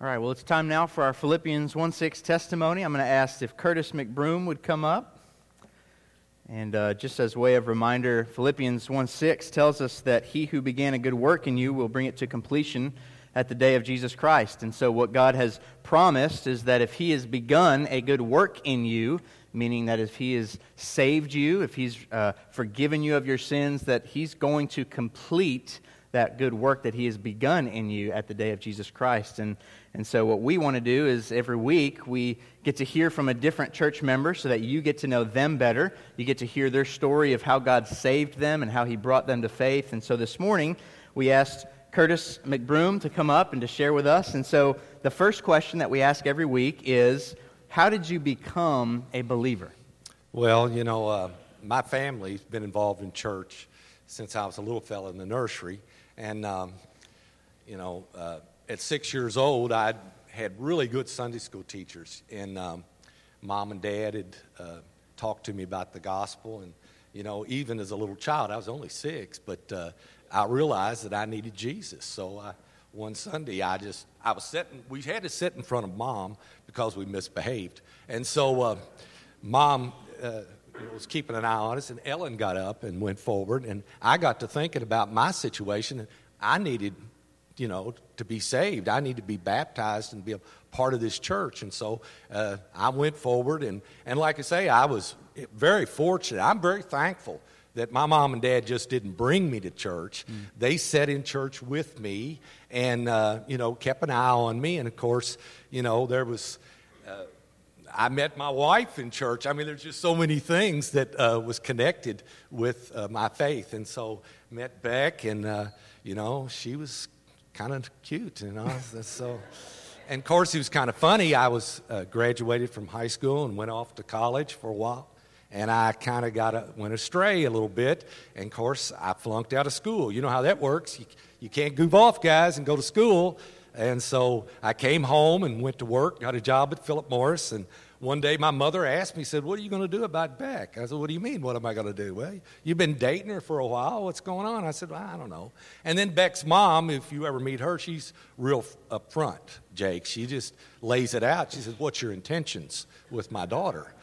All right, well, it's time now for our Philippians 1 6 testimony. I'm going to ask if Curtis McBroom would come up. And uh, just as way of reminder, Philippians 1 6 tells us that he who began a good work in you will bring it to completion at the day of Jesus Christ. And so, what God has promised is that if he has begun a good work in you, meaning that if he has saved you, if he's uh, forgiven you of your sins, that he's going to complete that good work that he has begun in you at the day of Jesus Christ. And and so, what we want to do is every week we get to hear from a different church member so that you get to know them better. You get to hear their story of how God saved them and how He brought them to faith. And so, this morning we asked Curtis McBroom to come up and to share with us. And so, the first question that we ask every week is How did you become a believer? Well, you know, uh, my family's been involved in church since I was a little fella in the nursery. And, um, you know, uh, at six years old, I had really good Sunday school teachers, and um, mom and dad had uh, talked to me about the gospel. And, you know, even as a little child, I was only six, but uh, I realized that I needed Jesus. So I, one Sunday, I just, I was sitting, we had to sit in front of mom because we misbehaved. And so uh, mom, uh, was keeping an eye on us, and Ellen got up and went forward, and I got to thinking about my situation. I needed you know, to be saved. I need to be baptized and be a part of this church. And so uh, I went forward, and, and like I say, I was very fortunate. I'm very thankful that my mom and dad just didn't bring me to church. Mm. They sat in church with me and, uh, you know, kept an eye on me. And of course, you know, there was. Uh, I met my wife in church. I mean, there's just so many things that uh, was connected with uh, my faith, and so met Beck, and uh, you know, she was kind of cute, you know. so, and of course, he was kind of funny. I was uh, graduated from high school and went off to college for a while, and I kind of got a, went astray a little bit. And of course, I flunked out of school. You know how that works. You, you can't goof off, guys, and go to school. And so I came home and went to work, got a job at Philip Morris, and one day my mother asked me, said, What are you going to do about Beck? I said, What do you mean? What am I going to do? Well, you've been dating her for a while. What's going on? I said, well, I don't know. And then Beck's mom, if you ever meet her, she's real upfront, Jake. She just lays it out. She says, What's your intentions with my daughter?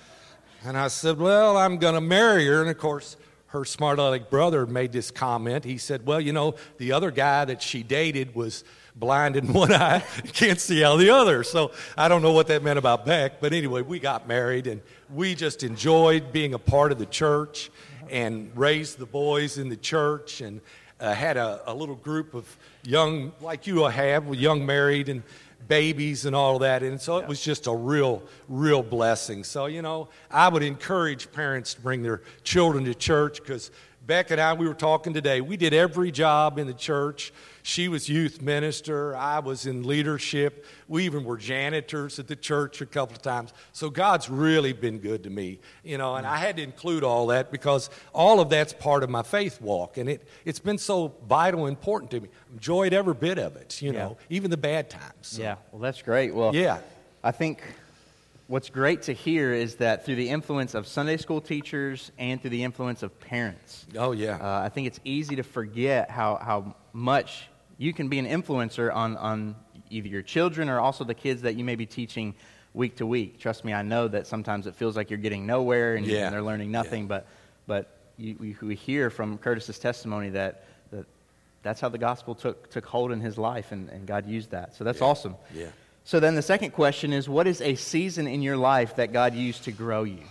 And I said, Well, I'm going to marry her. And of course, her smart aleck brother made this comment. He said, Well, you know, the other guy that she dated was blind in one eye, can't see out the other. So I don't know what that meant about Beck, but anyway, we got married and we just enjoyed being a part of the church and raised the boys in the church and uh, had a, a, little group of young, like you have, with young married and babies and all that. And so it was just a real, real blessing. So, you know, I would encourage parents to bring their children to church because Beck and I, we were talking today, we did every job in the church she was youth minister. I was in leadership. We even were janitors at the church a couple of times. So God's really been good to me, you know, and I had to include all that because all of that's part of my faith walk. And it, it's been so vital and important to me. Enjoyed every bit of it, you know, even the bad times. So. Yeah, well, that's great. Well, yeah. I think what's great to hear is that through the influence of Sunday school teachers and through the influence of parents. Oh, yeah. Uh, I think it's easy to forget how, how much you can be an influencer on, on either your children or also the kids that you may be teaching week to week. Trust me, I know that sometimes it feels like you're getting nowhere and, yeah. and they're learning nothing, yeah. but, but you, we, we hear from Curtis's testimony that, that that's how the gospel took, took hold in his life and, and God used that. So that's yeah. awesome. Yeah. So then the second question is what is a season in your life that God used to grow you?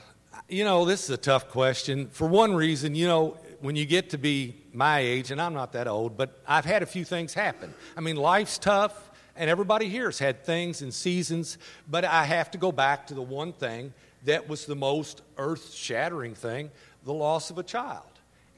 You know, this is a tough question. For one reason, you know, when you get to be my age, and I'm not that old, but I've had a few things happen. I mean, life's tough, and everybody here has had things and seasons, but I have to go back to the one thing that was the most earth shattering thing the loss of a child.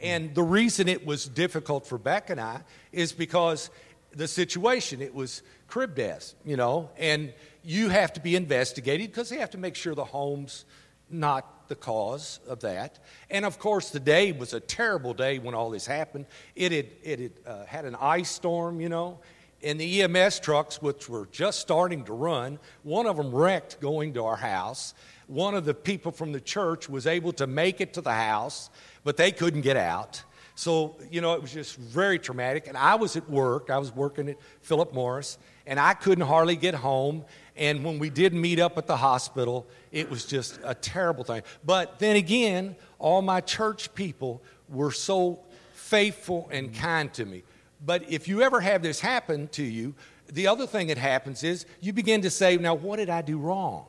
Mm. And the reason it was difficult for Beck and I is because the situation, it was crib death, you know, and you have to be investigated because they have to make sure the home's not the cause of that. And of course, the day was a terrible day when all this happened. It had, it had uh, had an ice storm, you know, and the EMS trucks, which were just starting to run, one of them wrecked going to our house. One of the people from the church was able to make it to the house, but they couldn't get out. So, you know, it was just very traumatic. And I was at work. I was working at Philip Morris, and I couldn't hardly get home. And when we did meet up at the hospital, it was just a terrible thing. But then again, all my church people were so faithful and kind to me. But if you ever have this happen to you, the other thing that happens is you begin to say, now, what did I do wrong?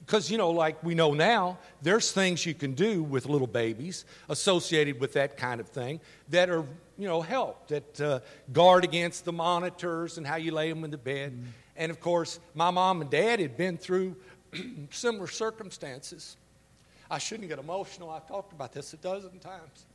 Because, you know, like we know now, there's things you can do with little babies associated with that kind of thing that are, you know, help, that uh, guard against the monitors and how you lay them in the bed. Mm-hmm. And of course, my mom and dad had been through similar circumstances. I shouldn't get emotional. I've talked about this a dozen times.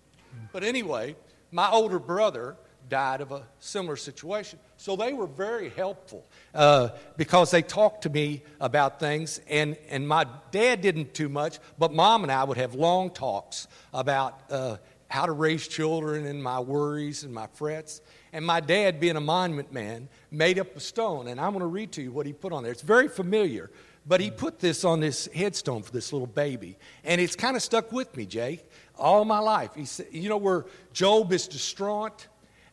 But anyway, my older brother died of a similar situation. So they were very helpful uh, because they talked to me about things. And, and my dad didn't too much, but mom and I would have long talks about uh, how to raise children and my worries and my frets. And my dad, being a monument man, made up a stone. And I'm going to read to you what he put on there. It's very familiar, but he put this on this headstone for this little baby. And it's kind of stuck with me, Jake, all my life. He said, you know, where Job is distraught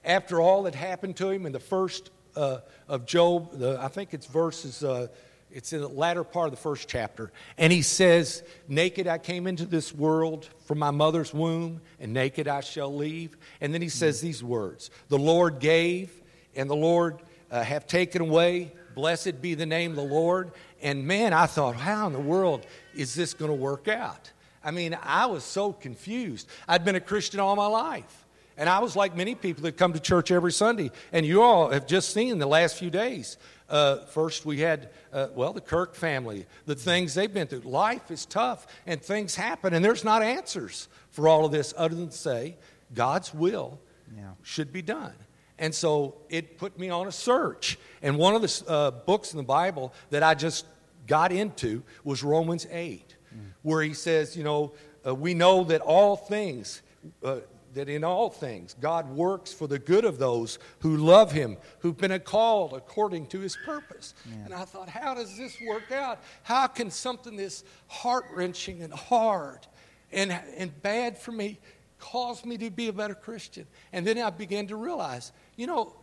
after all that happened to him in the first uh, of Job, the, I think it's verses, uh, it's in the latter part of the first chapter. And he says, Naked I came into this world from my mother's womb, and naked I shall leave. And then he says these words The Lord gave, and the Lord uh, have taken away. Blessed be the name of the Lord. And man, I thought, how in the world is this going to work out? I mean, I was so confused. I'd been a Christian all my life. And I was like many people that come to church every Sunday. And you all have just seen the last few days. Uh, first, we had, uh, well, the Kirk family, the things they've been through. Life is tough and things happen, and there's not answers for all of this other than to say God's will yeah. should be done. And so it put me on a search. And one of the uh, books in the Bible that I just got into was Romans 8, mm. where he says, you know, uh, we know that all things uh, that in all things God works for the good of those who love Him, who've been called according to His purpose. Yeah. And I thought, how does this work out? How can something this heart wrenching and hard and, and bad for me cause me to be a better Christian? And then I began to realize, you know,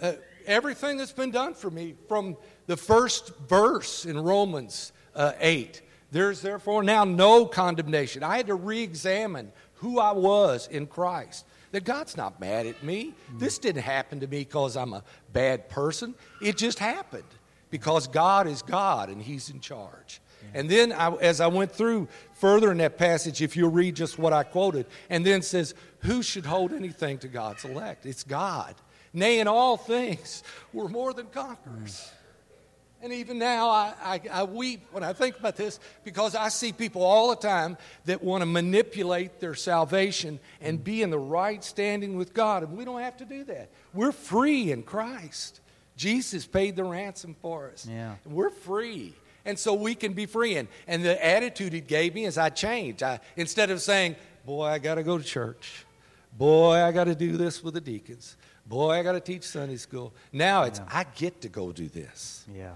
uh, everything that's been done for me from the first verse in Romans uh, 8. There's therefore now no condemnation. I had to re examine who I was in Christ. That God's not mad at me. Hmm. This didn't happen to me because I'm a bad person. It just happened because God is God and He's in charge. And then, I, as I went through further in that passage, if you'll read just what I quoted, and then says, Who should hold anything to God's elect? It's God. Nay, in all things, we're more than conquerors. Hmm. And even now, I, I, I, weep when I think about this because I see people all the time that want to manipulate their salvation and be in the right standing with God. And we don't have to do that. We're free in Christ. Jesus paid the ransom for us. Yeah. We're free. And so we can be free. And, and the attitude it gave me is I changed. I, instead of saying, Boy, I got to go to church. Boy, I got to do this with the deacons. Boy, I got to teach Sunday school. Now it's, yeah. I get to go do this. Yeah.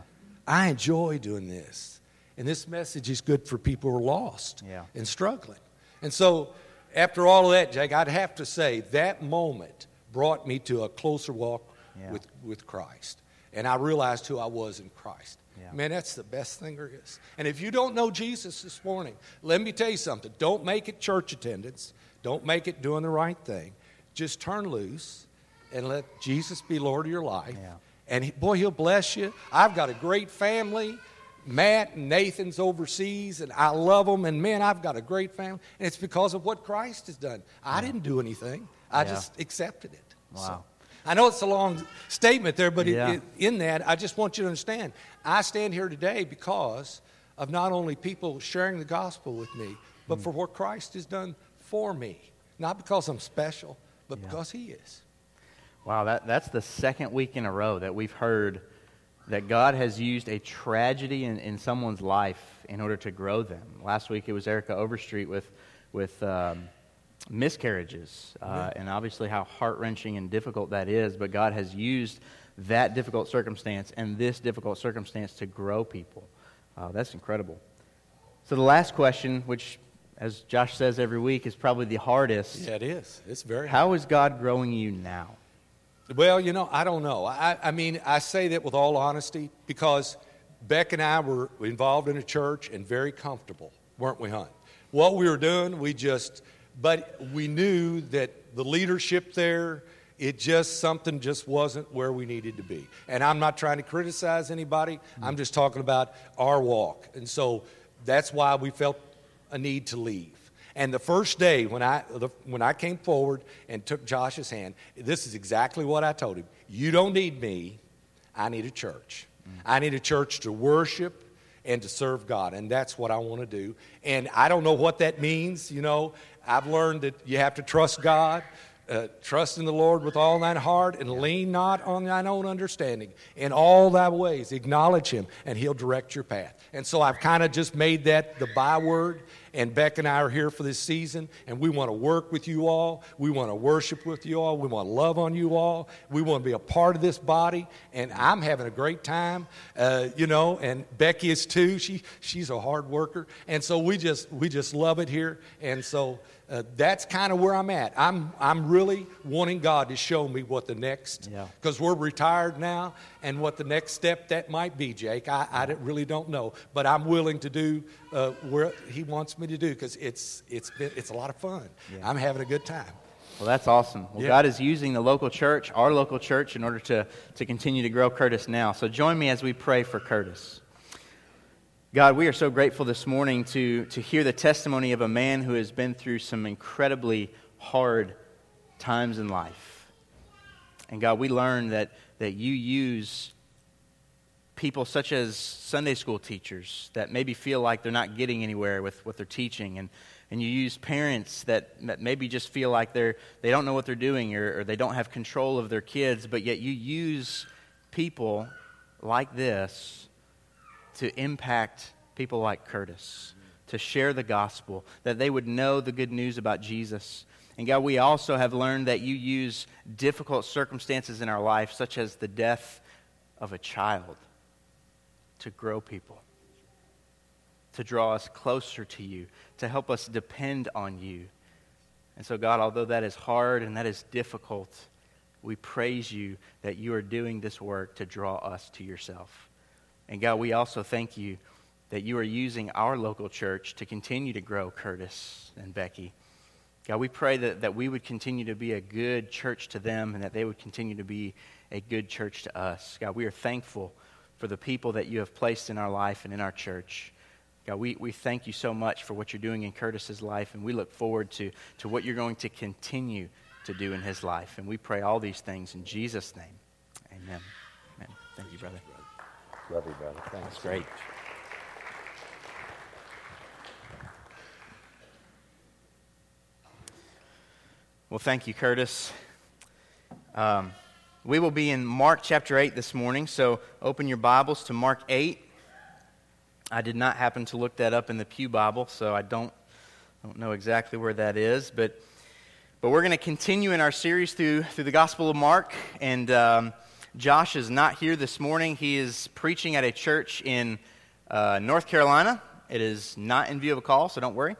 I enjoy doing this. And this message is good for people who are lost yeah. and struggling. And so, after all of that, Jake, I'd have to say that moment brought me to a closer walk yeah. with, with Christ. And I realized who I was in Christ. Yeah. Man, that's the best thing there is. And if you don't know Jesus this morning, let me tell you something. Don't make it church attendance, don't make it doing the right thing. Just turn loose and let Jesus be Lord of your life. Yeah and he, boy, he'll bless you. I've got a great family. Matt and Nathan's overseas, and I love them. And man, I've got a great family, and it's because of what Christ has done. I yeah. didn't do anything; I yeah. just accepted it. Wow. So, I know it's a long statement there, but yeah. it, it, in that, I just want you to understand. I stand here today because of not only people sharing the gospel with me, but mm. for what Christ has done for me. Not because I'm special, but because He is. Wow, that, that's the second week in a row that we've heard that God has used a tragedy in, in someone's life in order to grow them. Last week it was Erica Overstreet with, with um, miscarriages, uh, and obviously how heart wrenching and difficult that is, but God has used that difficult circumstance and this difficult circumstance to grow people. Uh, that's incredible. So, the last question, which as Josh says every week, is probably the hardest. Yeah, it is. It's very hard. How is God growing you now? Well, you know, I don't know. I, I mean, I say that with all honesty because Beck and I were involved in a church and very comfortable, weren't we, hon? What we were doing, we just, but we knew that the leadership there, it just, something just wasn't where we needed to be. And I'm not trying to criticize anybody, mm-hmm. I'm just talking about our walk. And so that's why we felt a need to leave. And the first day when I, the, when I came forward and took Josh's hand, this is exactly what I told him. You don't need me, I need a church. I need a church to worship and to serve God, and that's what I want to do. And I don't know what that means, you know. I've learned that you have to trust God. Uh, trust in the Lord with all thine heart and lean not on thine own understanding. In all thy ways, acknowledge him, and he'll direct your path. And so I've kind of just made that the byword. And Beck and I are here for this season, and we want to work with you all. We want to worship with you all. We want to love on you all. We want to be a part of this body, and I'm having a great time, uh, you know. And Becky is too. She she's a hard worker, and so we just we just love it here. And so uh, that's kind of where I'm at. I'm I'm really wanting God to show me what the next Yeah. because we're retired now, and what the next step that might be, Jake. I, I really don't know, but I'm willing to do uh, where He wants me to do because it's it's been, it's a lot of fun. I'm having a good time. Well, that's awesome. Well, Yeah. God is using the local church, our local church, in order to, to continue to grow Curtis now. So join me as we pray for Curtis. God, we are so grateful this morning to, to hear the testimony of a man who has been through some incredibly hard times in life. And God, we learn that, that you use people such as Sunday school teachers that maybe feel like they're not getting anywhere with what they're teaching. And, and you use parents that, that maybe just feel like they're, they don't know what they're doing or, or they don't have control of their kids, but yet you use people like this to impact people like Curtis, to share the gospel, that they would know the good news about Jesus. And God, we also have learned that you use difficult circumstances in our life, such as the death of a child, to grow people, to draw us closer to you, to help us depend on you. And so, God, although that is hard and that is difficult, we praise you that you are doing this work to draw us to yourself. And God, we also thank you that you are using our local church to continue to grow Curtis and Becky. God, we pray that, that we would continue to be a good church to them and that they would continue to be a good church to us. God, we are thankful for the people that you have placed in our life and in our church. God, we, we thank you so much for what you're doing in Curtis's life, and we look forward to, to what you're going to continue to do in his life. And we pray all these things in Jesus' name. Amen. Amen. Thank you, brother. Love you, brother. Thanks. That's great. Well, thank you, Curtis. Um, we will be in Mark chapter 8 this morning, so open your Bibles to Mark 8. I did not happen to look that up in the Pew Bible, so I don't, don't know exactly where that is, but, but we're going to continue in our series through, through the Gospel of Mark, and um, Josh is not here this morning. He is preaching at a church in uh, North Carolina. It is not in view of a call, so don't worry.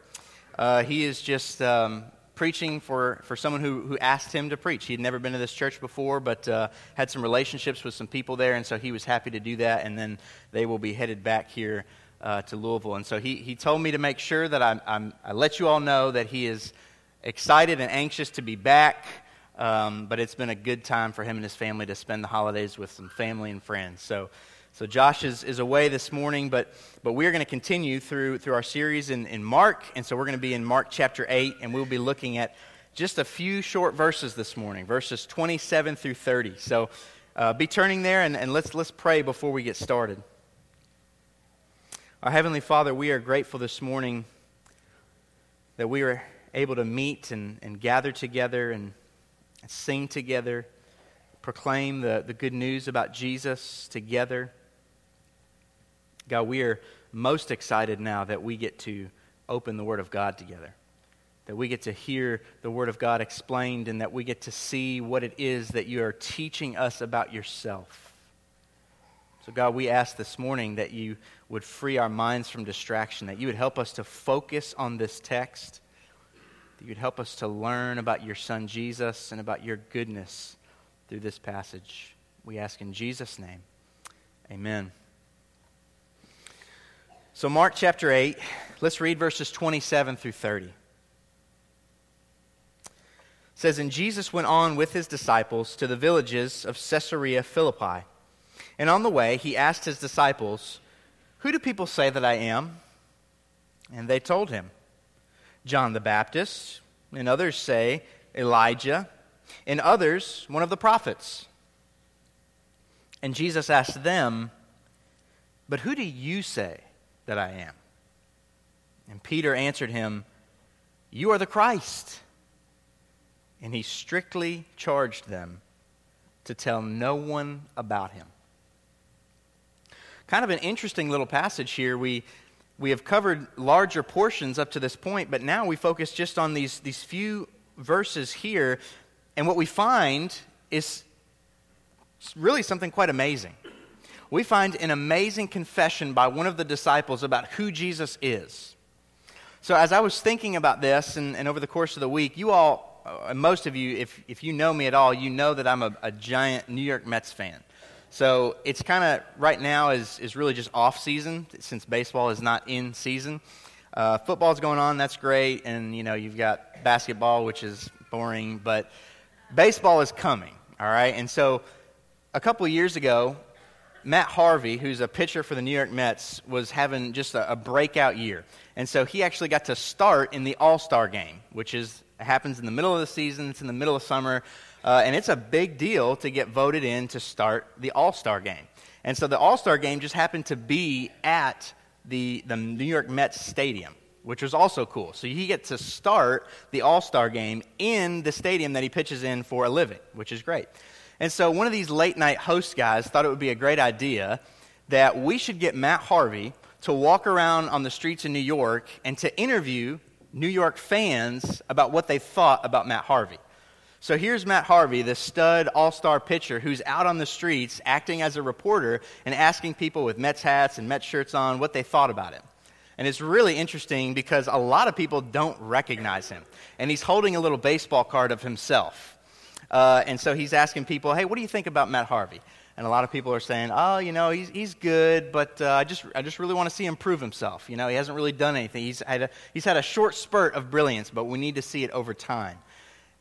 Uh, he is just um, preaching for, for someone who, who asked him to preach. He had never been to this church before, but uh, had some relationships with some people there, and so he was happy to do that. And then they will be headed back here uh, to Louisville. And so he, he told me to make sure that I, I'm, I let you all know that he is excited and anxious to be back. Um, but it's been a good time for him and his family to spend the holidays with some family and friends. So, so Josh is, is away this morning, but, but we're going to continue through, through our series in, in Mark. And so we're going to be in Mark chapter 8, and we'll be looking at just a few short verses this morning, verses 27 through 30. So uh, be turning there, and, and let's, let's pray before we get started. Our Heavenly Father, we are grateful this morning that we were able to meet and, and gather together and sing together, proclaim the, the good news about Jesus together. God, we are most excited now that we get to open the Word of God together, that we get to hear the Word of God explained, and that we get to see what it is that you are teaching us about yourself. So, God, we ask this morning that you would free our minds from distraction, that you would help us to focus on this text, that you'd help us to learn about your Son Jesus and about your goodness through this passage. We ask in Jesus' name. Amen. So, Mark chapter 8, let's read verses 27 through 30. It says, And Jesus went on with his disciples to the villages of Caesarea Philippi. And on the way, he asked his disciples, Who do people say that I am? And they told him, John the Baptist, and others say Elijah, and others one of the prophets. And Jesus asked them, But who do you say that I am? And Peter answered him, You are the Christ. And he strictly charged them to tell no one about him. Kind of an interesting little passage here. We, we have covered larger portions up to this point, but now we focus just on these, these few verses here. And what we find is really something quite amazing. We find an amazing confession by one of the disciples about who Jesus is. So, as I was thinking about this, and, and over the course of the week, you all, uh, most of you, if, if you know me at all, you know that I'm a, a giant New York Mets fan. So it's kind of right now is, is really just off season since baseball is not in season. Uh, football's going on, that's great, and you know you've got basketball, which is boring, but baseball is coming, all right. And so a couple of years ago, Matt Harvey, who's a pitcher for the New York Mets, was having just a, a breakout year, and so he actually got to start in the All Star game, which is happens in the middle of the season. It's in the middle of summer. Uh, and it's a big deal to get voted in to start the All Star game. And so the All Star game just happened to be at the, the New York Mets Stadium, which was also cool. So he gets to start the All Star game in the stadium that he pitches in for a living, which is great. And so one of these late night host guys thought it would be a great idea that we should get Matt Harvey to walk around on the streets in New York and to interview New York fans about what they thought about Matt Harvey. So here's Matt Harvey, the stud all star pitcher who's out on the streets acting as a reporter and asking people with Mets hats and Mets shirts on what they thought about him. And it's really interesting because a lot of people don't recognize him. And he's holding a little baseball card of himself. Uh, and so he's asking people, hey, what do you think about Matt Harvey? And a lot of people are saying, oh, you know, he's, he's good, but uh, I, just, I just really want to see him prove himself. You know, he hasn't really done anything. He's had, a, he's had a short spurt of brilliance, but we need to see it over time.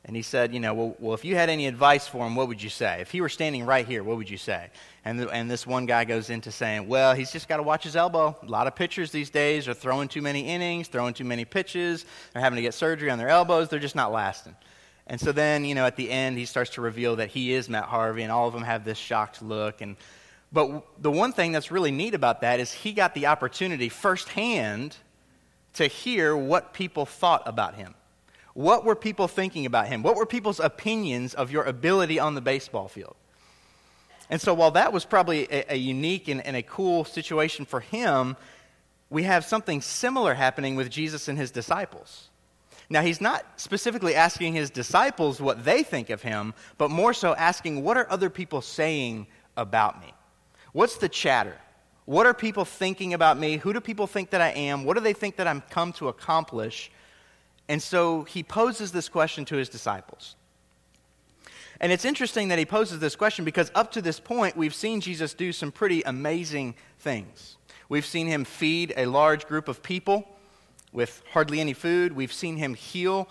And he said, you know, well, well, if you had any advice for him, what would you say? If he were standing right here, what would you say? And, the, and this one guy goes into saying, well, he's just got to watch his elbow. A lot of pitchers these days are throwing too many innings, throwing too many pitches. They're having to get surgery on their elbows. They're just not lasting. And so then, you know, at the end, he starts to reveal that he is Matt Harvey, and all of them have this shocked look. And, but the one thing that's really neat about that is he got the opportunity firsthand to hear what people thought about him. What were people thinking about him? What were people's opinions of your ability on the baseball field? And so, while that was probably a, a unique and, and a cool situation for him, we have something similar happening with Jesus and his disciples. Now, he's not specifically asking his disciples what they think of him, but more so asking, what are other people saying about me? What's the chatter? What are people thinking about me? Who do people think that I am? What do they think that I'm come to accomplish? And so he poses this question to his disciples. And it's interesting that he poses this question because up to this point, we've seen Jesus do some pretty amazing things. We've seen him feed a large group of people with hardly any food. We've seen him heal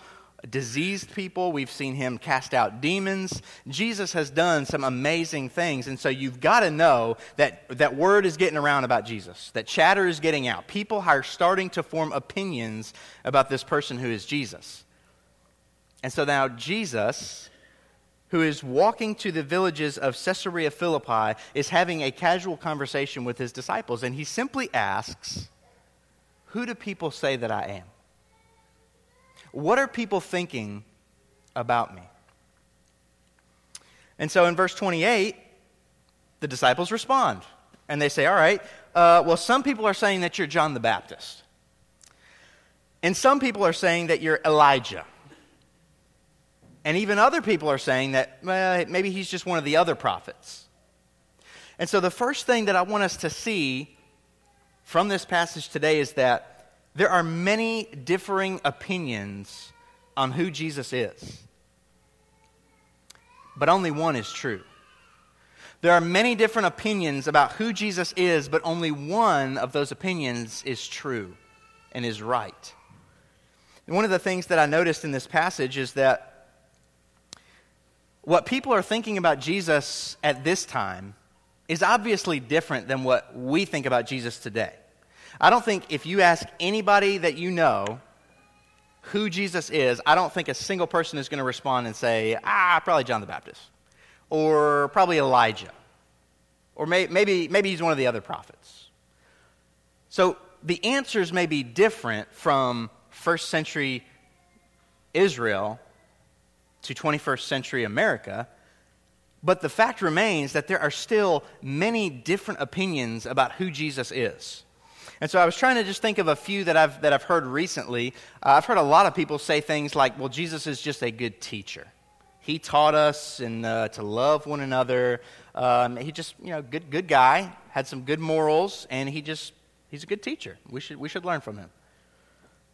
diseased people. We've seen him cast out demons. Jesus has done some amazing things. And so you've got to know that that word is getting around about Jesus, that chatter is getting out. People are starting to form opinions about this person who is Jesus. And so now Jesus, who is walking to the villages of Caesarea Philippi, is having a casual conversation with his disciples. And he simply asks, Who do people say that I am? What are people thinking about me? And so in verse 28, the disciples respond. And they say, All right, uh, well, some people are saying that you're John the Baptist. And some people are saying that you're Elijah. And even other people are saying that well, maybe he's just one of the other prophets. And so, the first thing that I want us to see from this passage today is that there are many differing opinions on who Jesus is, but only one is true. There are many different opinions about who Jesus is, but only one of those opinions is true and is right. And one of the things that I noticed in this passage is that what people are thinking about Jesus at this time is obviously different than what we think about Jesus today. I don't think if you ask anybody that you know who Jesus is, I don't think a single person is going to respond and say, ah, probably John the Baptist, or probably Elijah, or may, maybe, maybe he's one of the other prophets. So the answers may be different from first century Israel to 21st century America, but the fact remains that there are still many different opinions about who Jesus is. And so I was trying to just think of a few that I've, that I've heard recently. Uh, I've heard a lot of people say things like, well, Jesus is just a good teacher. He taught us and, uh, to love one another. Um, he just, you know, good, good guy, had some good morals, and he just, he's a good teacher. We should, we should learn from him.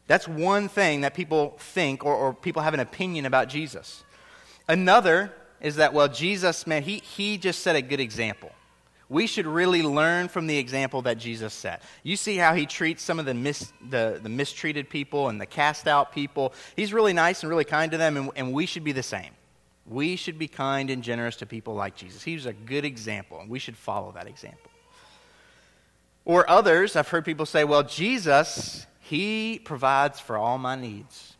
That's one thing that people think or, or people have an opinion about Jesus. Another is that, well, Jesus, man, he, he just set a good example. We should really learn from the example that Jesus set. You see how he treats some of the, mis, the, the mistreated people and the cast out people. He's really nice and really kind to them, and, and we should be the same. We should be kind and generous to people like Jesus. He was a good example, and we should follow that example. Or others, I've heard people say, well, Jesus, he provides for all my needs.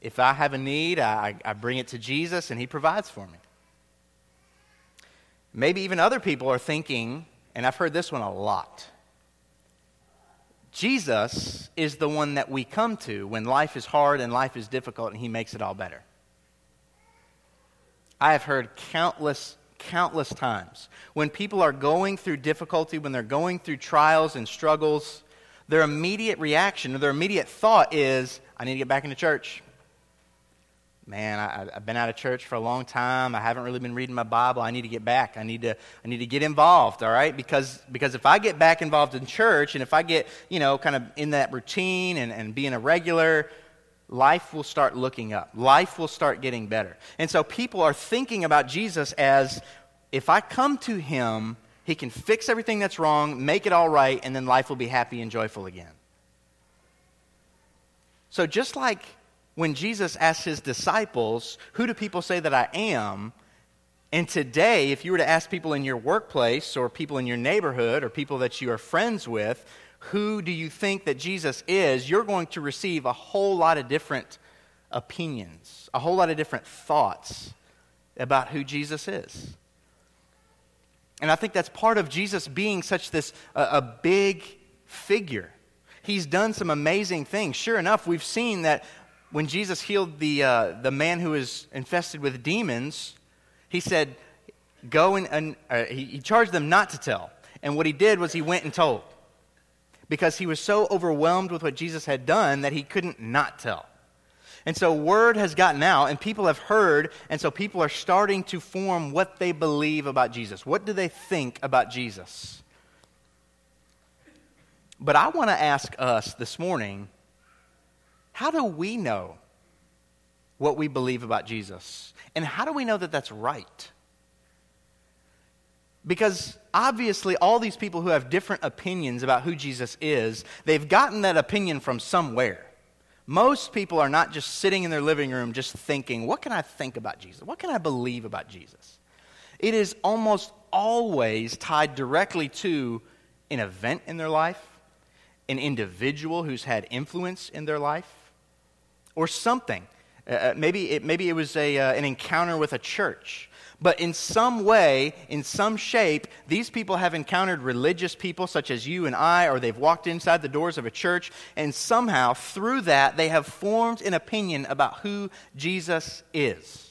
If I have a need, I, I bring it to Jesus, and he provides for me. Maybe even other people are thinking, and I've heard this one a lot Jesus is the one that we come to when life is hard and life is difficult, and he makes it all better. I have heard countless, countless times when people are going through difficulty, when they're going through trials and struggles, their immediate reaction or their immediate thought is, I need to get back into church man, I, have been out of church for a long time. I haven't really been reading my Bible. I need to get back. I need to, I need to get involved, all right? Because, because if I get back involved in church and if I get, you know, kind of in that routine and, and being a regular, life will start looking up. Life will start getting better. And so people are thinking about Jesus as if I come to him, he can fix everything that's wrong, make it all right, and then life will be happy and joyful again. So just like when Jesus asked his disciples, Who do people say that I am? And today, if you were to ask people in your workplace or people in your neighborhood or people that you are friends with, who do you think that Jesus is? You're going to receive a whole lot of different opinions, a whole lot of different thoughts about who Jesus is. And I think that's part of Jesus being such this uh, a big figure. He's done some amazing things. Sure enough, we've seen that when Jesus healed the, uh, the man who was infested with demons, he said, Go and, and uh, he, he charged them not to tell. And what he did was he went and told because he was so overwhelmed with what Jesus had done that he couldn't not tell. And so word has gotten out, and people have heard, and so people are starting to form what they believe about Jesus. What do they think about Jesus? But I want to ask us this morning how do we know what we believe about Jesus? And how do we know that that's right? Because obviously, all these people who have different opinions about who Jesus is, they've gotten that opinion from somewhere. Most people are not just sitting in their living room just thinking, what can I think about Jesus? What can I believe about Jesus? It is almost always tied directly to an event in their life, an individual who's had influence in their life, or something. Uh, uh, maybe, it, maybe it was a, uh, an encounter with a church. But in some way, in some shape, these people have encountered religious people such as you and I, or they've walked inside the doors of a church, and somehow through that they have formed an opinion about who Jesus is.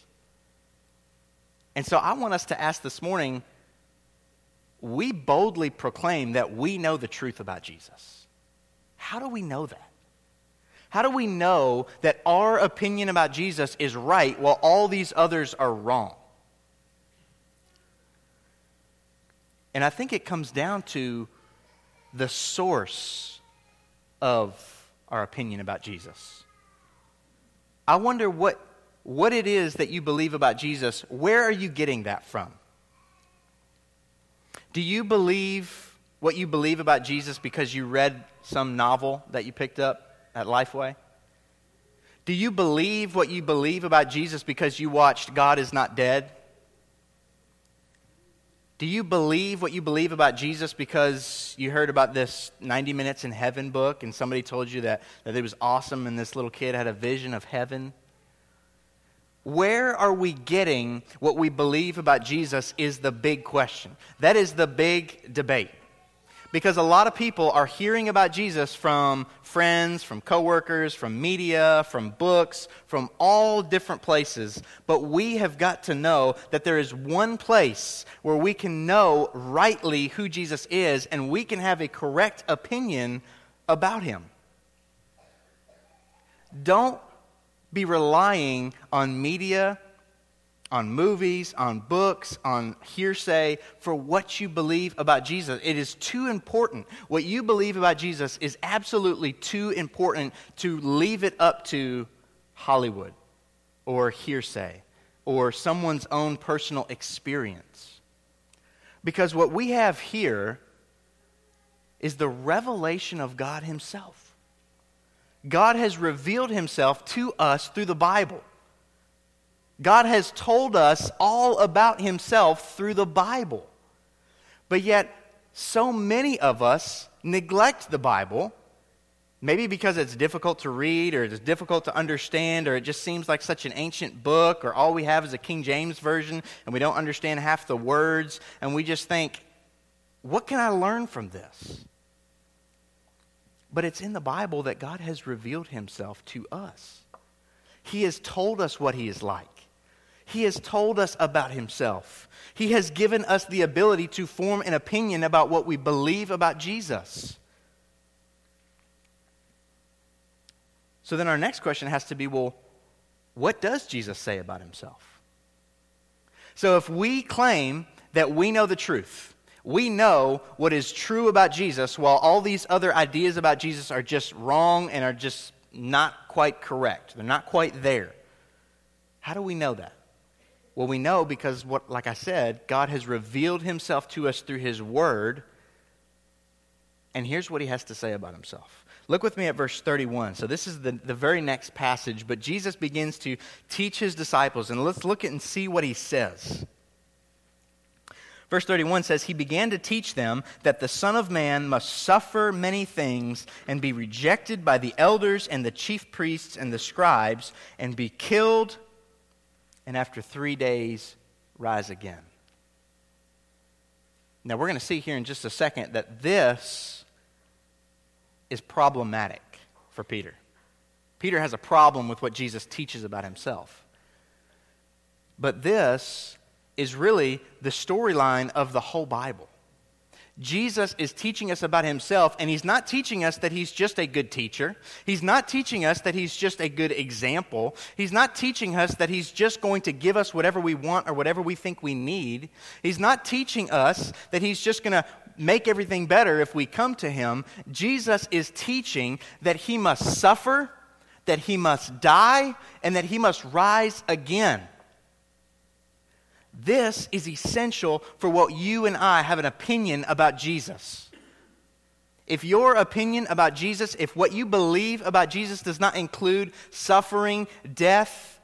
And so I want us to ask this morning we boldly proclaim that we know the truth about Jesus. How do we know that? How do we know that our opinion about Jesus is right while all these others are wrong? And I think it comes down to the source of our opinion about Jesus. I wonder what, what it is that you believe about Jesus. Where are you getting that from? Do you believe what you believe about Jesus because you read some novel that you picked up at Lifeway? Do you believe what you believe about Jesus because you watched God is Not Dead? Do you believe what you believe about Jesus because you heard about this 90 Minutes in Heaven book and somebody told you that, that it was awesome and this little kid had a vision of heaven? Where are we getting what we believe about Jesus is the big question. That is the big debate. Because a lot of people are hearing about Jesus from friends, from coworkers, from media, from books, from all different places. But we have got to know that there is one place where we can know rightly who Jesus is and we can have a correct opinion about him. Don't be relying on media on movies, on books, on hearsay for what you believe about Jesus. It is too important. What you believe about Jesus is absolutely too important to leave it up to Hollywood or hearsay or someone's own personal experience. Because what we have here is the revelation of God Himself. God has revealed Himself to us through the Bible. God has told us all about himself through the Bible. But yet, so many of us neglect the Bible, maybe because it's difficult to read or it's difficult to understand or it just seems like such an ancient book or all we have is a King James version and we don't understand half the words and we just think, what can I learn from this? But it's in the Bible that God has revealed himself to us. He has told us what he is like. He has told us about himself. He has given us the ability to form an opinion about what we believe about Jesus. So then our next question has to be well, what does Jesus say about himself? So if we claim that we know the truth, we know what is true about Jesus, while all these other ideas about Jesus are just wrong and are just not quite correct, they're not quite there. How do we know that? Well, we know because, what, like I said, God has revealed himself to us through his word. And here's what he has to say about himself. Look with me at verse 31. So, this is the, the very next passage, but Jesus begins to teach his disciples. And let's look at and see what he says. Verse 31 says, He began to teach them that the Son of Man must suffer many things and be rejected by the elders and the chief priests and the scribes and be killed and after three days, rise again. Now, we're going to see here in just a second that this is problematic for Peter. Peter has a problem with what Jesus teaches about himself. But this is really the storyline of the whole Bible. Jesus is teaching us about himself, and he's not teaching us that he's just a good teacher. He's not teaching us that he's just a good example. He's not teaching us that he's just going to give us whatever we want or whatever we think we need. He's not teaching us that he's just going to make everything better if we come to him. Jesus is teaching that he must suffer, that he must die, and that he must rise again. This is essential for what you and I have an opinion about Jesus. If your opinion about Jesus, if what you believe about Jesus does not include suffering, death,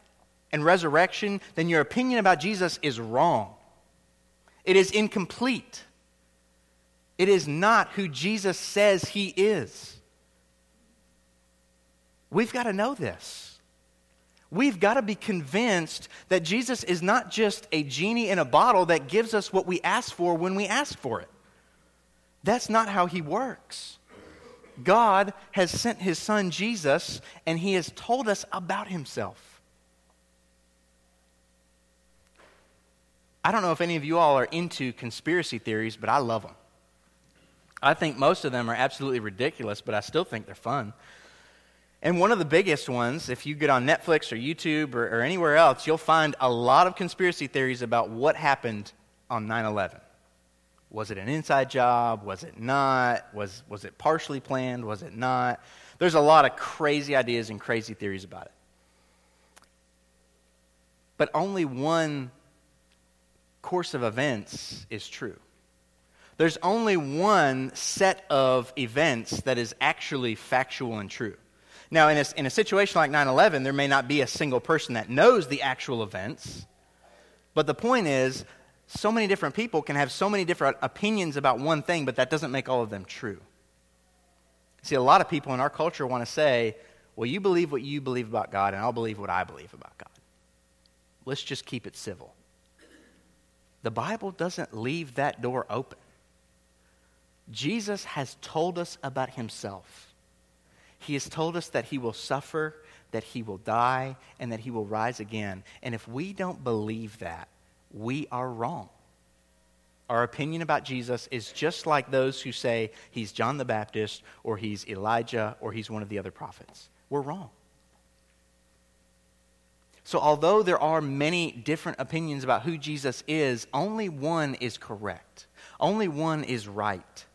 and resurrection, then your opinion about Jesus is wrong. It is incomplete. It is not who Jesus says he is. We've got to know this. We've got to be convinced that Jesus is not just a genie in a bottle that gives us what we ask for when we ask for it. That's not how he works. God has sent his son Jesus, and he has told us about himself. I don't know if any of you all are into conspiracy theories, but I love them. I think most of them are absolutely ridiculous, but I still think they're fun. And one of the biggest ones, if you get on Netflix or YouTube or, or anywhere else, you'll find a lot of conspiracy theories about what happened on 9 11. Was it an inside job? Was it not? Was, was it partially planned? Was it not? There's a lot of crazy ideas and crazy theories about it. But only one course of events is true. There's only one set of events that is actually factual and true. Now, in a, in a situation like 9 11, there may not be a single person that knows the actual events. But the point is, so many different people can have so many different opinions about one thing, but that doesn't make all of them true. See, a lot of people in our culture want to say, well, you believe what you believe about God, and I'll believe what I believe about God. Let's just keep it civil. The Bible doesn't leave that door open. Jesus has told us about himself. He has told us that he will suffer, that he will die, and that he will rise again. And if we don't believe that, we are wrong. Our opinion about Jesus is just like those who say he's John the Baptist, or he's Elijah, or he's one of the other prophets. We're wrong. So, although there are many different opinions about who Jesus is, only one is correct. Only one is right.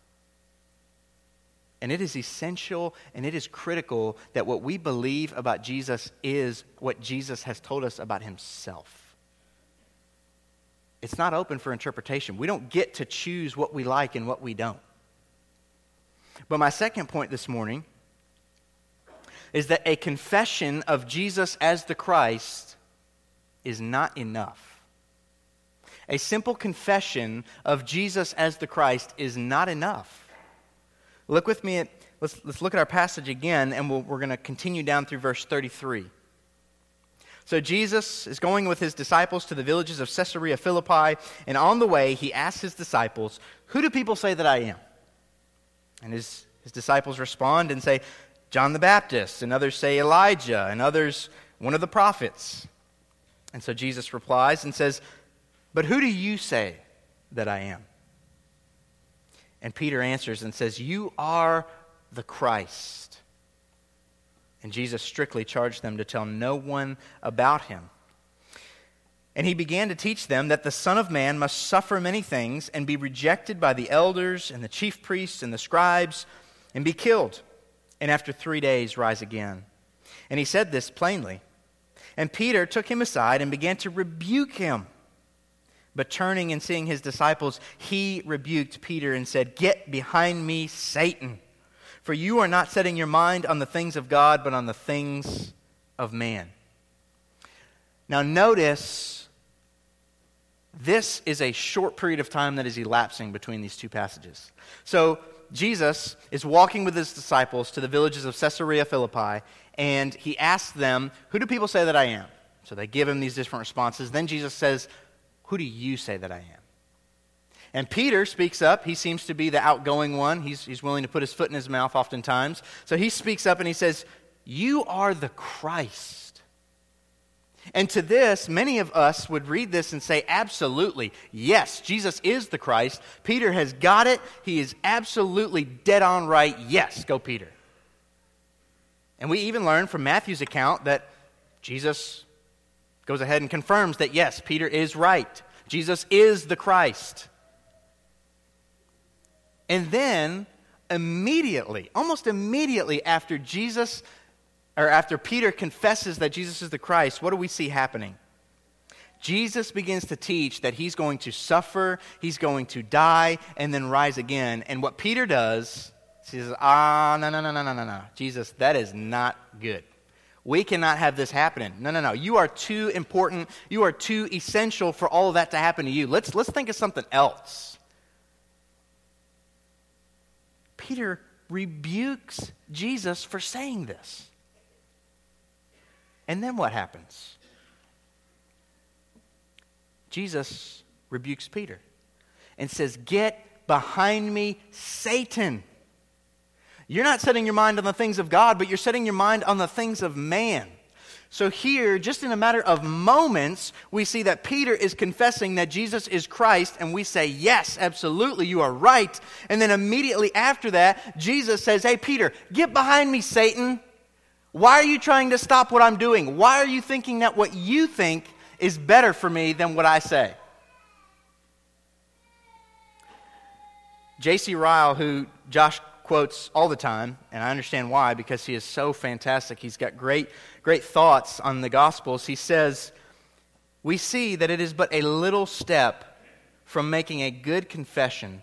And it is essential and it is critical that what we believe about Jesus is what Jesus has told us about himself. It's not open for interpretation. We don't get to choose what we like and what we don't. But my second point this morning is that a confession of Jesus as the Christ is not enough. A simple confession of Jesus as the Christ is not enough. Look with me at, let's, let's look at our passage again, and we we are going to continue down through verse 33. So Jesus is going with his disciples to the villages of Caesarea Philippi, and on the way, he asks his disciples, Who do people say that I am? And his, his disciples respond and say, John the Baptist, and others say Elijah, and others one of the prophets. And so Jesus replies and says, But who do you say that I am? And Peter answers and says, You are the Christ. And Jesus strictly charged them to tell no one about him. And he began to teach them that the Son of Man must suffer many things and be rejected by the elders and the chief priests and the scribes and be killed, and after three days rise again. And he said this plainly. And Peter took him aside and began to rebuke him. But turning and seeing his disciples, he rebuked Peter and said, Get behind me, Satan, for you are not setting your mind on the things of God, but on the things of man. Now, notice this is a short period of time that is elapsing between these two passages. So, Jesus is walking with his disciples to the villages of Caesarea Philippi, and he asks them, Who do people say that I am? So they give him these different responses. Then Jesus says, who do you say that I am? And Peter speaks up. He seems to be the outgoing one. He's, he's willing to put his foot in his mouth oftentimes. So he speaks up and he says, You are the Christ. And to this, many of us would read this and say, Absolutely, yes, Jesus is the Christ. Peter has got it. He is absolutely dead on right. Yes, go, Peter. And we even learn from Matthew's account that Jesus goes ahead and confirms that yes, Peter is right. Jesus is the Christ. And then, immediately, almost immediately after Jesus, or after Peter confesses that Jesus is the Christ, what do we see happening? Jesus begins to teach that he's going to suffer, he's going to die, and then rise again. And what Peter does, he says, ah, no, no, no, no, no, no, no. Jesus, that is not good. We cannot have this happening. No, no, no. You are too important. You are too essential for all of that to happen to you. Let's, let's think of something else. Peter rebukes Jesus for saying this. And then what happens? Jesus rebukes Peter and says, Get behind me, Satan. You're not setting your mind on the things of God, but you're setting your mind on the things of man. So, here, just in a matter of moments, we see that Peter is confessing that Jesus is Christ, and we say, Yes, absolutely, you are right. And then immediately after that, Jesus says, Hey, Peter, get behind me, Satan. Why are you trying to stop what I'm doing? Why are you thinking that what you think is better for me than what I say? J.C. Ryle, who Josh quotes all the time, and I understand why, because he is so fantastic. He's got great, great thoughts on the Gospels. He says, We see that it is but a little step from making a good confession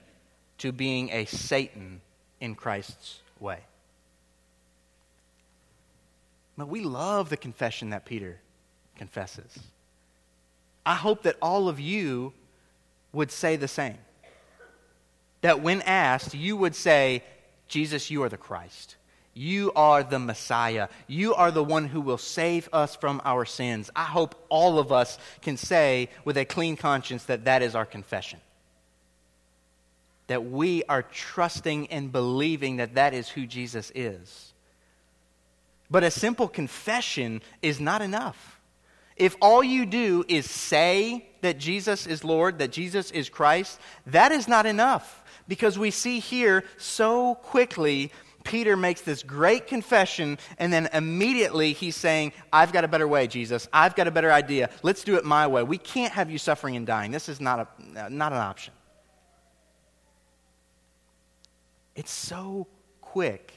to being a Satan in Christ's way. But we love the confession that Peter confesses. I hope that all of you would say the same. That when asked, you would say, Jesus, you are the Christ. You are the Messiah. You are the one who will save us from our sins. I hope all of us can say with a clean conscience that that is our confession. That we are trusting and believing that that is who Jesus is. But a simple confession is not enough. If all you do is say that Jesus is Lord, that Jesus is Christ, that is not enough. Because we see here so quickly, Peter makes this great confession, and then immediately he's saying, I've got a better way, Jesus. I've got a better idea. Let's do it my way. We can't have you suffering and dying. This is not, a, not an option. It's so quick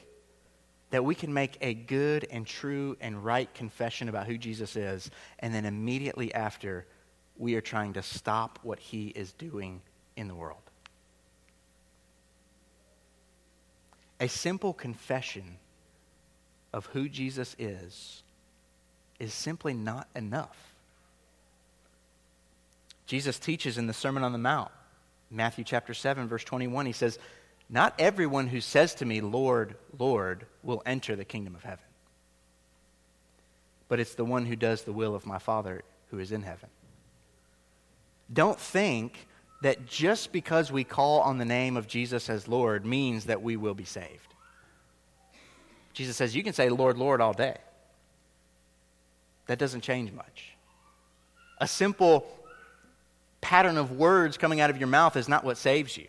that we can make a good and true and right confession about who Jesus is, and then immediately after, we are trying to stop what he is doing in the world. A simple confession of who Jesus is is simply not enough. Jesus teaches in the Sermon on the Mount, Matthew chapter 7, verse 21, he says, not everyone who says to me, Lord, Lord, will enter the kingdom of heaven, but it's the one who does the will of my Father who is in heaven. Don't think that just because we call on the name of Jesus as Lord means that we will be saved. Jesus says, You can say, Lord, Lord, all day. That doesn't change much. A simple pattern of words coming out of your mouth is not what saves you.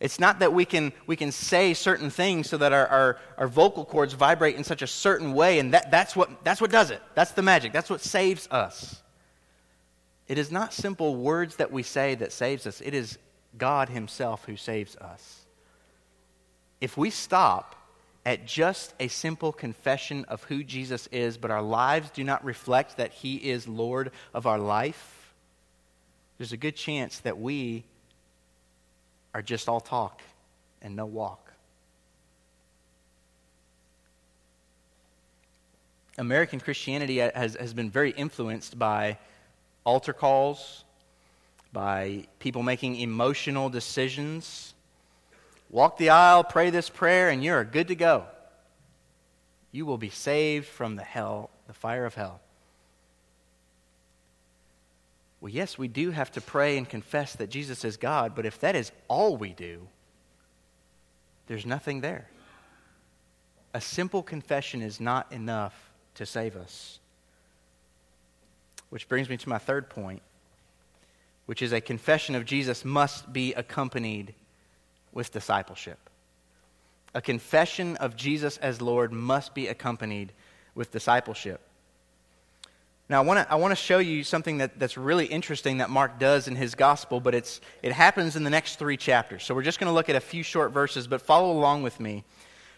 It's not that we can, we can say certain things so that our, our, our vocal cords vibrate in such a certain way, and that, that's, what, that's what does it. That's the magic. That's what saves us. It is not simple words that we say that saves us, it is God Himself who saves us. If we stop at just a simple confession of who Jesus is, but our lives do not reflect that He is Lord of our life, there's a good chance that we are just all talk and no walk. American Christianity has, has been very influenced by altar calls, by people making emotional decisions. Walk the aisle, pray this prayer, and you're good to go. You will be saved from the hell, the fire of hell. Well, yes, we do have to pray and confess that Jesus is God, but if that is all we do, there's nothing there. A simple confession is not enough to save us. Which brings me to my third point, which is a confession of Jesus must be accompanied with discipleship. A confession of Jesus as Lord must be accompanied with discipleship. Now, I want to I wanna show you something that, that's really interesting that Mark does in his gospel, but it's, it happens in the next three chapters. So we're just going to look at a few short verses, but follow along with me.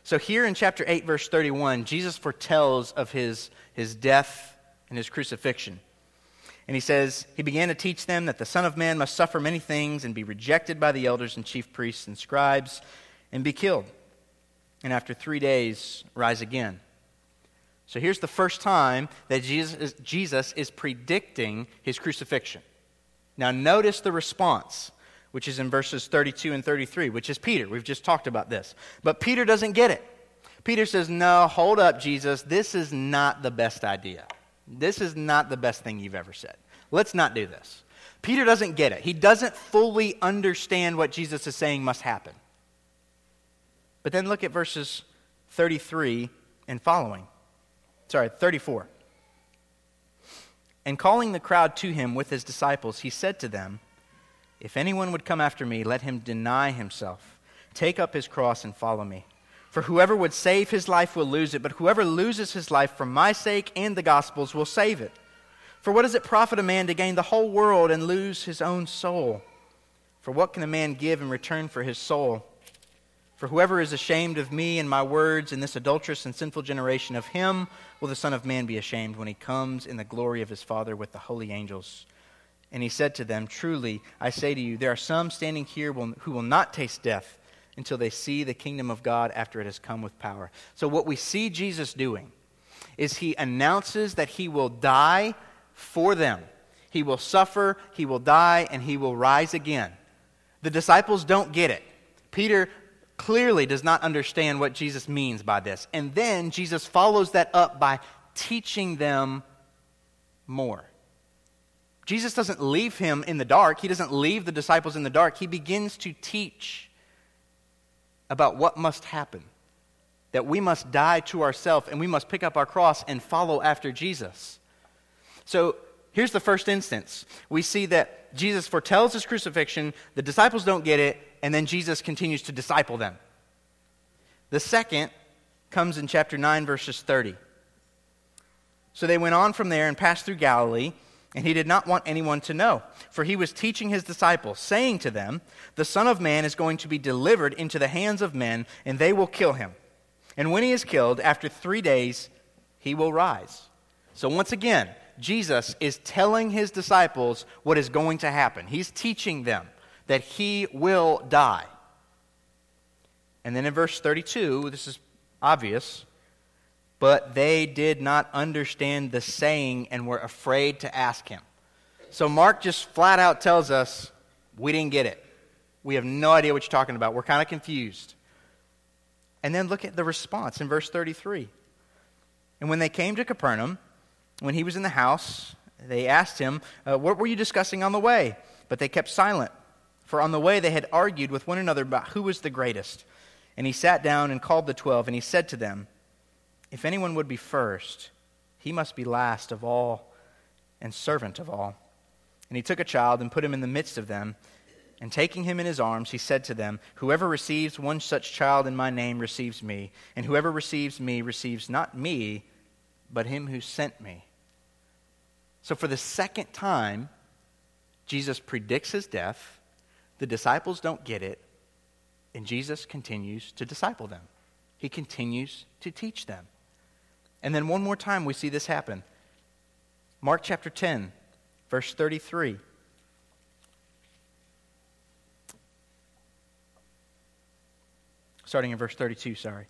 So, here in chapter 8, verse 31, Jesus foretells of his, his death and his crucifixion. And he says, He began to teach them that the Son of Man must suffer many things and be rejected by the elders and chief priests and scribes and be killed, and after three days rise again. So here's the first time that Jesus is, Jesus is predicting his crucifixion. Now, notice the response, which is in verses 32 and 33, which is Peter. We've just talked about this. But Peter doesn't get it. Peter says, No, hold up, Jesus. This is not the best idea. This is not the best thing you've ever said. Let's not do this. Peter doesn't get it. He doesn't fully understand what Jesus is saying must happen. But then look at verses 33 and following sorry, 34. And calling the crowd to him with his disciples, he said to them, If anyone would come after me, let him deny himself, take up his cross, and follow me. For whoever would save his life will lose it, but whoever loses his life for my sake and the gospel's will save it. For what does it profit a man to gain the whole world and lose his own soul? For what can a man give in return for his soul? For whoever is ashamed of me and my words in this adulterous and sinful generation, of him will the Son of Man be ashamed when he comes in the glory of his Father with the holy angels. And he said to them, Truly, I say to you, there are some standing here who will not taste death until they see the kingdom of God after it has come with power. So, what we see Jesus doing is he announces that he will die for them. He will suffer, he will die, and he will rise again. The disciples don't get it. Peter clearly does not understand what Jesus means by this. And then Jesus follows that up by teaching them more. Jesus doesn't leave him in the dark. He doesn't leave the disciples in the dark. He begins to teach about what must happen. That we must die to ourselves and we must pick up our cross and follow after Jesus. So here's the first instance. We see that Jesus foretells his crucifixion, the disciples don't get it, and then Jesus continues to disciple them. The second comes in chapter 9, verses 30. So they went on from there and passed through Galilee, and he did not want anyone to know, for he was teaching his disciples, saying to them, The Son of Man is going to be delivered into the hands of men, and they will kill him. And when he is killed, after three days, he will rise. So once again, Jesus is telling his disciples what is going to happen. He's teaching them that he will die. And then in verse 32, this is obvious, but they did not understand the saying and were afraid to ask him. So Mark just flat out tells us we didn't get it. We have no idea what you're talking about. We're kind of confused. And then look at the response in verse 33. And when they came to Capernaum, when he was in the house, they asked him, uh, What were you discussing on the way? But they kept silent, for on the way they had argued with one another about who was the greatest. And he sat down and called the twelve, and he said to them, If anyone would be first, he must be last of all and servant of all. And he took a child and put him in the midst of them. And taking him in his arms, he said to them, Whoever receives one such child in my name receives me, and whoever receives me receives not me, but him who sent me. So, for the second time, Jesus predicts his death. The disciples don't get it, and Jesus continues to disciple them. He continues to teach them. And then one more time, we see this happen. Mark chapter 10, verse 33. Starting in verse 32, sorry.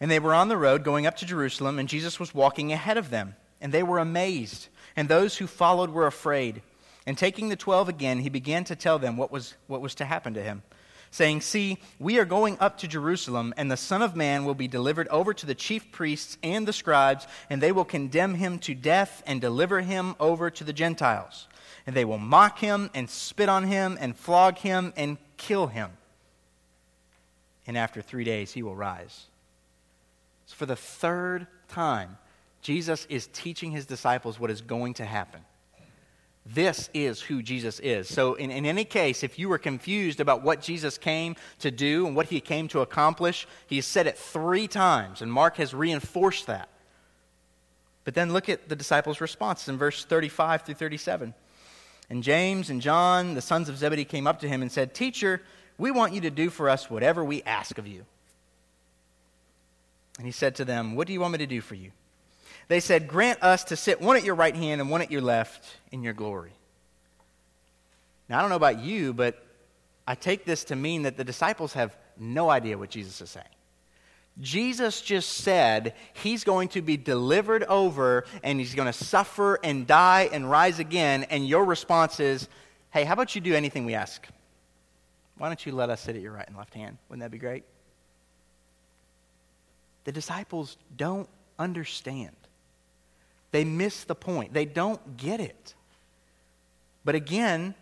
And they were on the road going up to Jerusalem, and Jesus was walking ahead of them. And they were amazed, and those who followed were afraid. And taking the twelve again, he began to tell them what was, what was to happen to him, saying, See, we are going up to Jerusalem, and the Son of Man will be delivered over to the chief priests and the scribes, and they will condemn him to death and deliver him over to the Gentiles. And they will mock him, and spit on him, and flog him, and kill him. And after three days, he will rise. So, for the third time, Jesus is teaching his disciples what is going to happen. This is who Jesus is. So, in, in any case, if you were confused about what Jesus came to do and what he came to accomplish, he said it three times, and Mark has reinforced that. But then look at the disciples' response in verse 35 through 37. And James and John, the sons of Zebedee, came up to him and said, Teacher, we want you to do for us whatever we ask of you. And he said to them, What do you want me to do for you? They said, Grant us to sit one at your right hand and one at your left in your glory. Now, I don't know about you, but I take this to mean that the disciples have no idea what Jesus is saying. Jesus just said he's going to be delivered over and he's going to suffer and die and rise again. And your response is, hey, how about you do anything we ask? Why don't you let us sit at your right and left hand? Wouldn't that be great? The disciples don't understand. They miss the point. They don't get it. But again,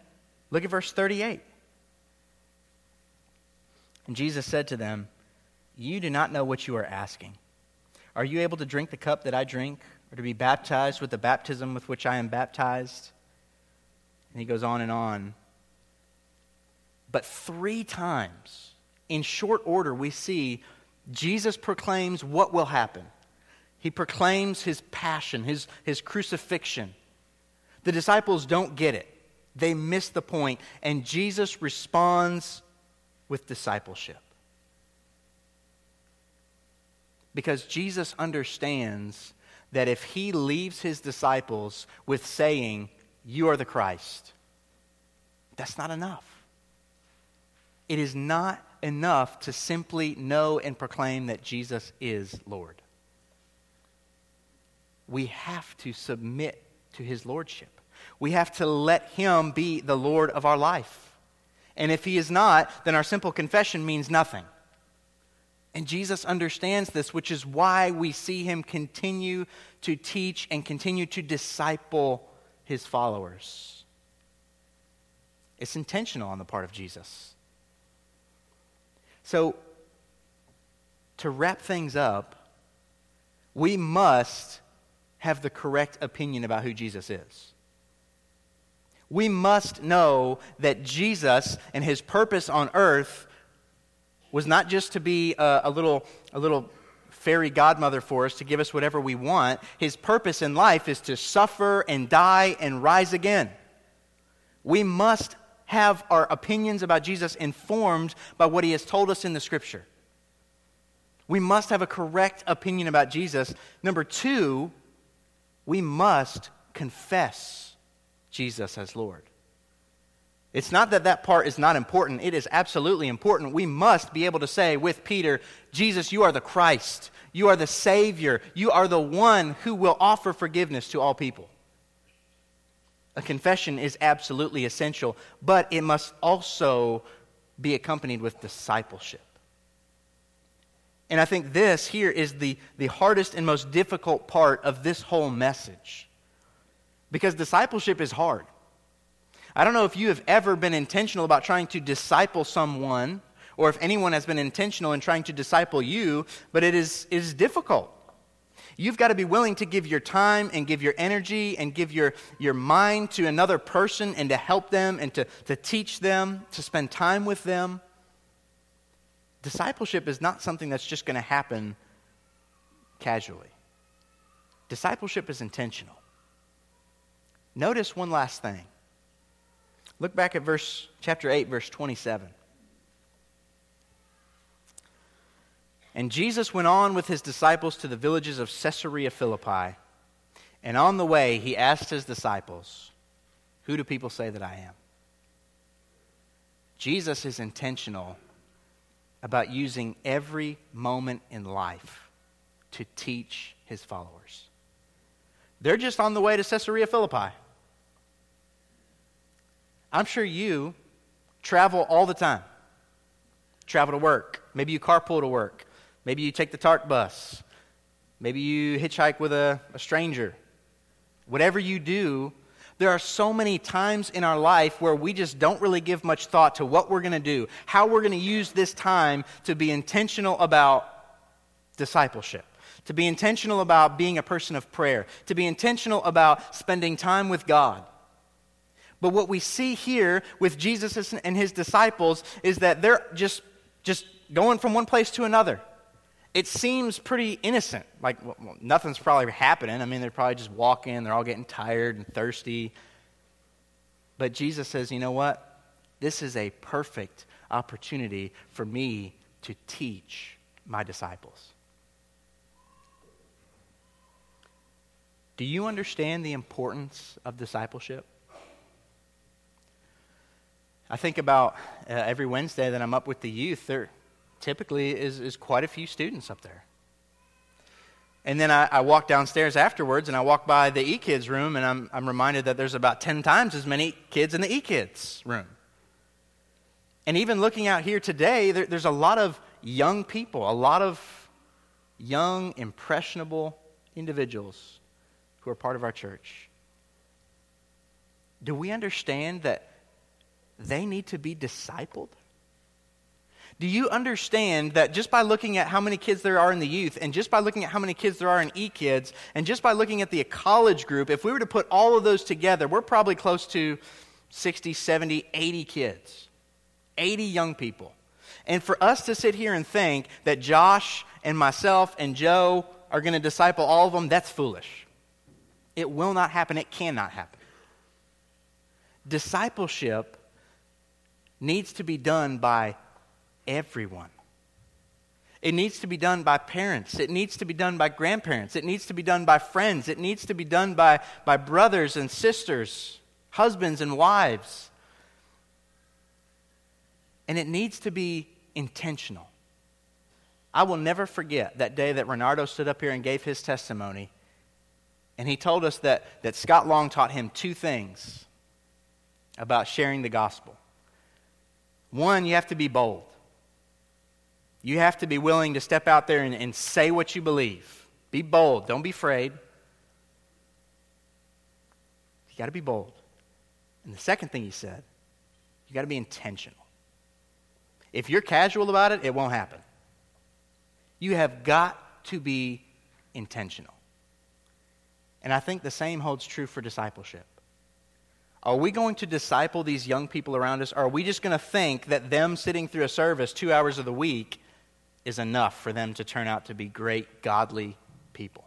look at verse 38. And Jesus said to them, You do not know what you are asking. Are you able to drink the cup that I drink, or to be baptized with the baptism with which I am baptized? And he goes on and on. But three times, in short order, we see Jesus proclaims what will happen. He proclaims his passion, his, his crucifixion. The disciples don't get it. They miss the point, and Jesus responds with discipleship. Because Jesus understands that if he leaves his disciples with saying, You are the Christ, that's not enough. It is not enough to simply know and proclaim that Jesus is Lord. We have to submit to his lordship. We have to let him be the Lord of our life. And if he is not, then our simple confession means nothing. And Jesus understands this, which is why we see him continue to teach and continue to disciple his followers. It's intentional on the part of Jesus. So, to wrap things up, we must have the correct opinion about who Jesus is. We must know that Jesus and his purpose on earth was not just to be a, a, little, a little fairy godmother for us to give us whatever we want. His purpose in life is to suffer and die and rise again. We must have our opinions about Jesus informed by what he has told us in the scripture. We must have a correct opinion about Jesus. Number two, we must confess Jesus as Lord. It's not that that part is not important. It is absolutely important. We must be able to say with Peter, Jesus, you are the Christ. You are the Savior. You are the one who will offer forgiveness to all people. A confession is absolutely essential, but it must also be accompanied with discipleship. And I think this here is the, the hardest and most difficult part of this whole message. Because discipleship is hard. I don't know if you have ever been intentional about trying to disciple someone, or if anyone has been intentional in trying to disciple you, but it is, it is difficult. You've got to be willing to give your time and give your energy and give your, your mind to another person and to help them and to, to teach them, to spend time with them. Discipleship is not something that's just going to happen casually. Discipleship is intentional. Notice one last thing. Look back at verse chapter 8 verse 27. And Jesus went on with his disciples to the villages of Caesarea Philippi. And on the way, he asked his disciples, Who do people say that I am? Jesus is intentional about using every moment in life to teach his followers. They're just on the way to Caesarea Philippi. I'm sure you travel all the time. Travel to work. Maybe you carpool to work. Maybe you take the TARC bus. Maybe you hitchhike with a, a stranger. Whatever you do, there are so many times in our life where we just don't really give much thought to what we're going to do, how we're going to use this time to be intentional about discipleship, to be intentional about being a person of prayer, to be intentional about spending time with God. But what we see here with Jesus and his disciples is that they're just, just going from one place to another it seems pretty innocent. Like, well, nothing's probably happening. I mean, they're probably just walking, they're all getting tired and thirsty. But Jesus says, you know what? This is a perfect opportunity for me to teach my disciples. Do you understand the importance of discipleship? I think about uh, every Wednesday that I'm up with the youth, they're, typically is, is quite a few students up there. And then I, I walk downstairs afterwards and I walk by the e-kids room and I'm, I'm reminded that there's about 10 times as many kids in the e-kids room. And even looking out here today, there, there's a lot of young people, a lot of young, impressionable individuals who are part of our church. Do we understand that they need to be discipled? Do you understand that just by looking at how many kids there are in the youth, and just by looking at how many kids there are in e kids, and just by looking at the college group, if we were to put all of those together, we're probably close to 60, 70, 80 kids, 80 young people. And for us to sit here and think that Josh and myself and Joe are going to disciple all of them, that's foolish. It will not happen. It cannot happen. discipleship needs to be done by everyone. It needs to be done by parents. It needs to be done by grandparents. It needs to be done by friends. It needs to be done by, by brothers and sisters, husbands and wives. And it needs to be intentional. I will never forget that day that Renardo stood up here and gave his testimony. And he told us that, that Scott Long taught him two things about sharing the gospel. One, you have to be bold. You have to be willing to step out there and, and say what you believe. Be bold. Don't be afraid. You got to be bold. And the second thing he said, you got to be intentional. If you're casual about it, it won't happen. You have got to be intentional. And I think the same holds true for discipleship. Are we going to disciple these young people around us? Or are we just going to think that them sitting through a service two hours of the week is enough for them to turn out to be great, godly people?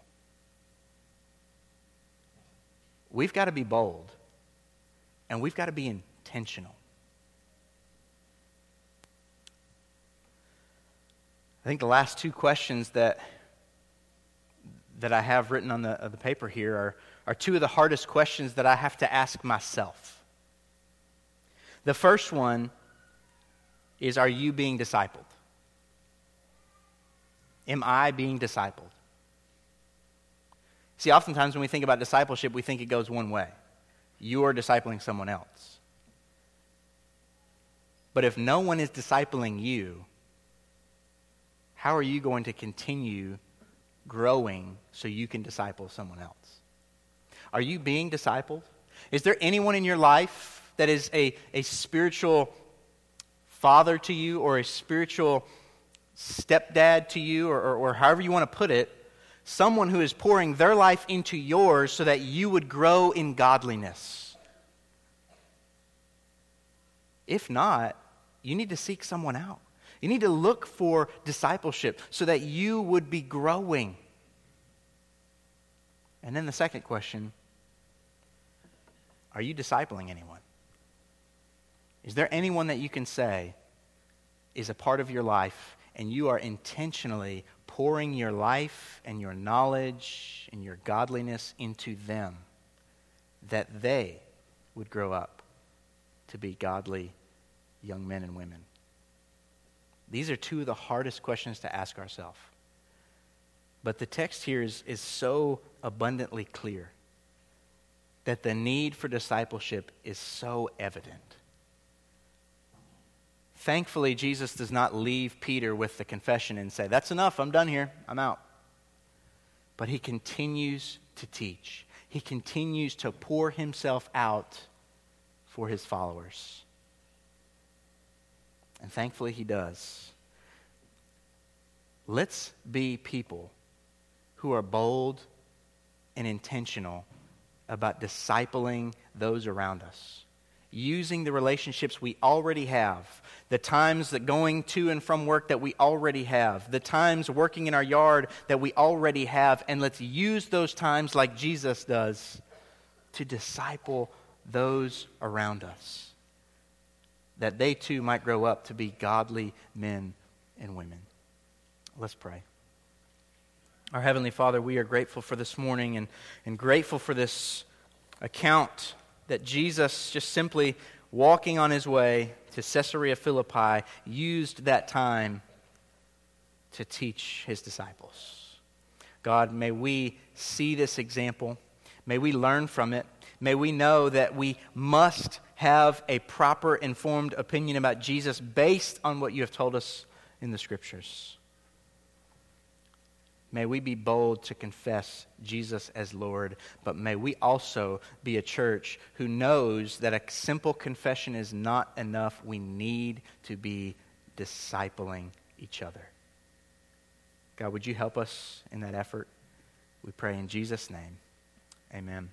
We've got to be bold, and we've got to be intentional. I think the last two questions that, that I have written on the, the paper here are, are two of the hardest questions that I have to ask myself. The first one is Are you being discipled? Am I being discipled? See, oftentimes when we think about discipleship, we think it goes one way. You are discipling someone else. But if no one is discipling you, how are you going to continue growing so you can disciple someone else? Are you being discipled? Is there anyone in your life that is a, a spiritual father to you or a spiritual stepdad to you, or, or, or however you want to put it? Someone who is pouring their life into yours so that you would grow in godliness. If not, you need to seek someone out. You need to look for discipleship so that you would be growing. And then the second question are you discipling anyone? Is there anyone that you can say is a part of your life and you are intentionally pouring your life and your knowledge and your godliness into them that they would grow up to be godly young men and women? These are two of the hardest questions to ask ourselves. But the text here is, is so abundantly clear that the need for discipleship is so evident. Thankfully, Jesus does not leave Peter with the confession and say, That's enough, I'm done here, I'm out. But he continues to teach, he continues to pour himself out for his followers. And thankfully, he does. Let's be people who are bold and intentional about discipling those around us, using the relationships we already have, the times that going to and from work that we already have, the times working in our yard that we already have, and let's use those times like Jesus does to disciple those around us that they too might grow up to be godly men and women. Let's pray. Our Heavenly Father, we are grateful for this morning and, and grateful for this account that Jesus, just simply walking on his way to Caesarea Philippi, used that time to teach his disciples. God, may we see this example. May we learn from it. May we know that we must have a proper, informed opinion about Jesus based on what you have told us in the Scriptures. May we be bold to confess Jesus as Lord, but may we also be a church who knows that a simple confession is not enough. We need to be discipling each other. God, would you help us in that effort? We pray in Jesus' name. Amen.